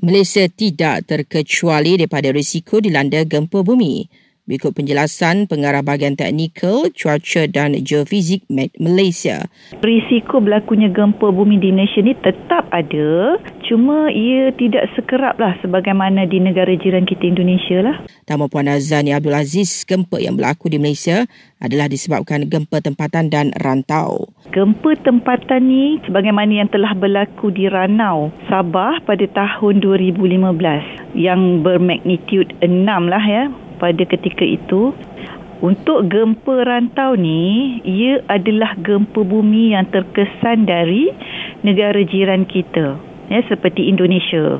Malaysia tidak terkecuali daripada risiko dilanda gempa bumi. Berikut penjelasan pengarah bahagian teknikal, cuaca dan geofizik Malaysia. Risiko berlakunya gempa bumi di Malaysia ni tetap ada, cuma ia tidak sekerap lah sebagaimana di negara jiran kita Indonesia lah. Tamu Puan Azani Abdul Aziz, gempa yang berlaku di Malaysia adalah disebabkan gempa tempatan dan rantau. Gempa tempatan ni sebagaimana yang telah berlaku di Ranau, Sabah pada tahun 2015 yang bermagnitud 6 lah ya pada ketika itu. Untuk gempa rantau ni ia adalah gempa bumi yang terkesan dari negara jiran kita ya seperti Indonesia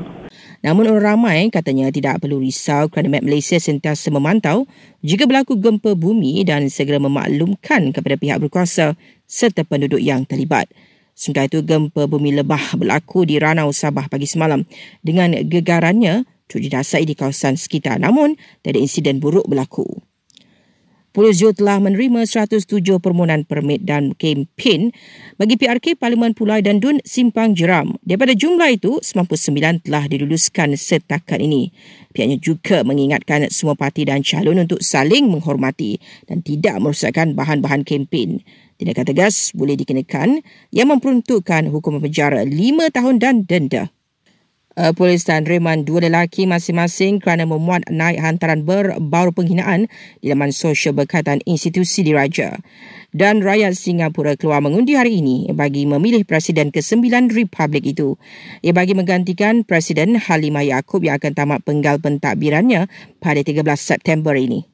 Namun orang ramai katanya tidak perlu risau kerana Met Malaysia sentiasa memantau jika berlaku gempa bumi dan segera memaklumkan kepada pihak berkuasa serta penduduk yang terlibat. Sementara itu, gempa bumi lebah berlaku di Ranau Sabah pagi semalam dengan gegarannya turut didasai di kawasan sekitar namun tiada insiden buruk berlaku. Polis Johor telah menerima 107 permohonan permit dan kempen bagi PRK Parlimen Pulai dan Dun Simpang Jeram. Daripada jumlah itu, 99 telah diluluskan setakat ini. Pihaknya juga mengingatkan semua parti dan calon untuk saling menghormati dan tidak merosakkan bahan-bahan kempen. Tindakan tegas boleh dikenakan yang memperuntukkan hukuman penjara 5 tahun dan denda. Uh, polis dan reman dua lelaki masing-masing kerana memuat naik hantaran berbau penghinaan di laman sosial berkaitan institusi diraja. Dan rakyat Singapura keluar mengundi hari ini bagi memilih Presiden ke-9 Republik itu. Ia bagi menggantikan Presiden Halimah Yaakob yang akan tamat penggal pentadbirannya pada 13 September ini.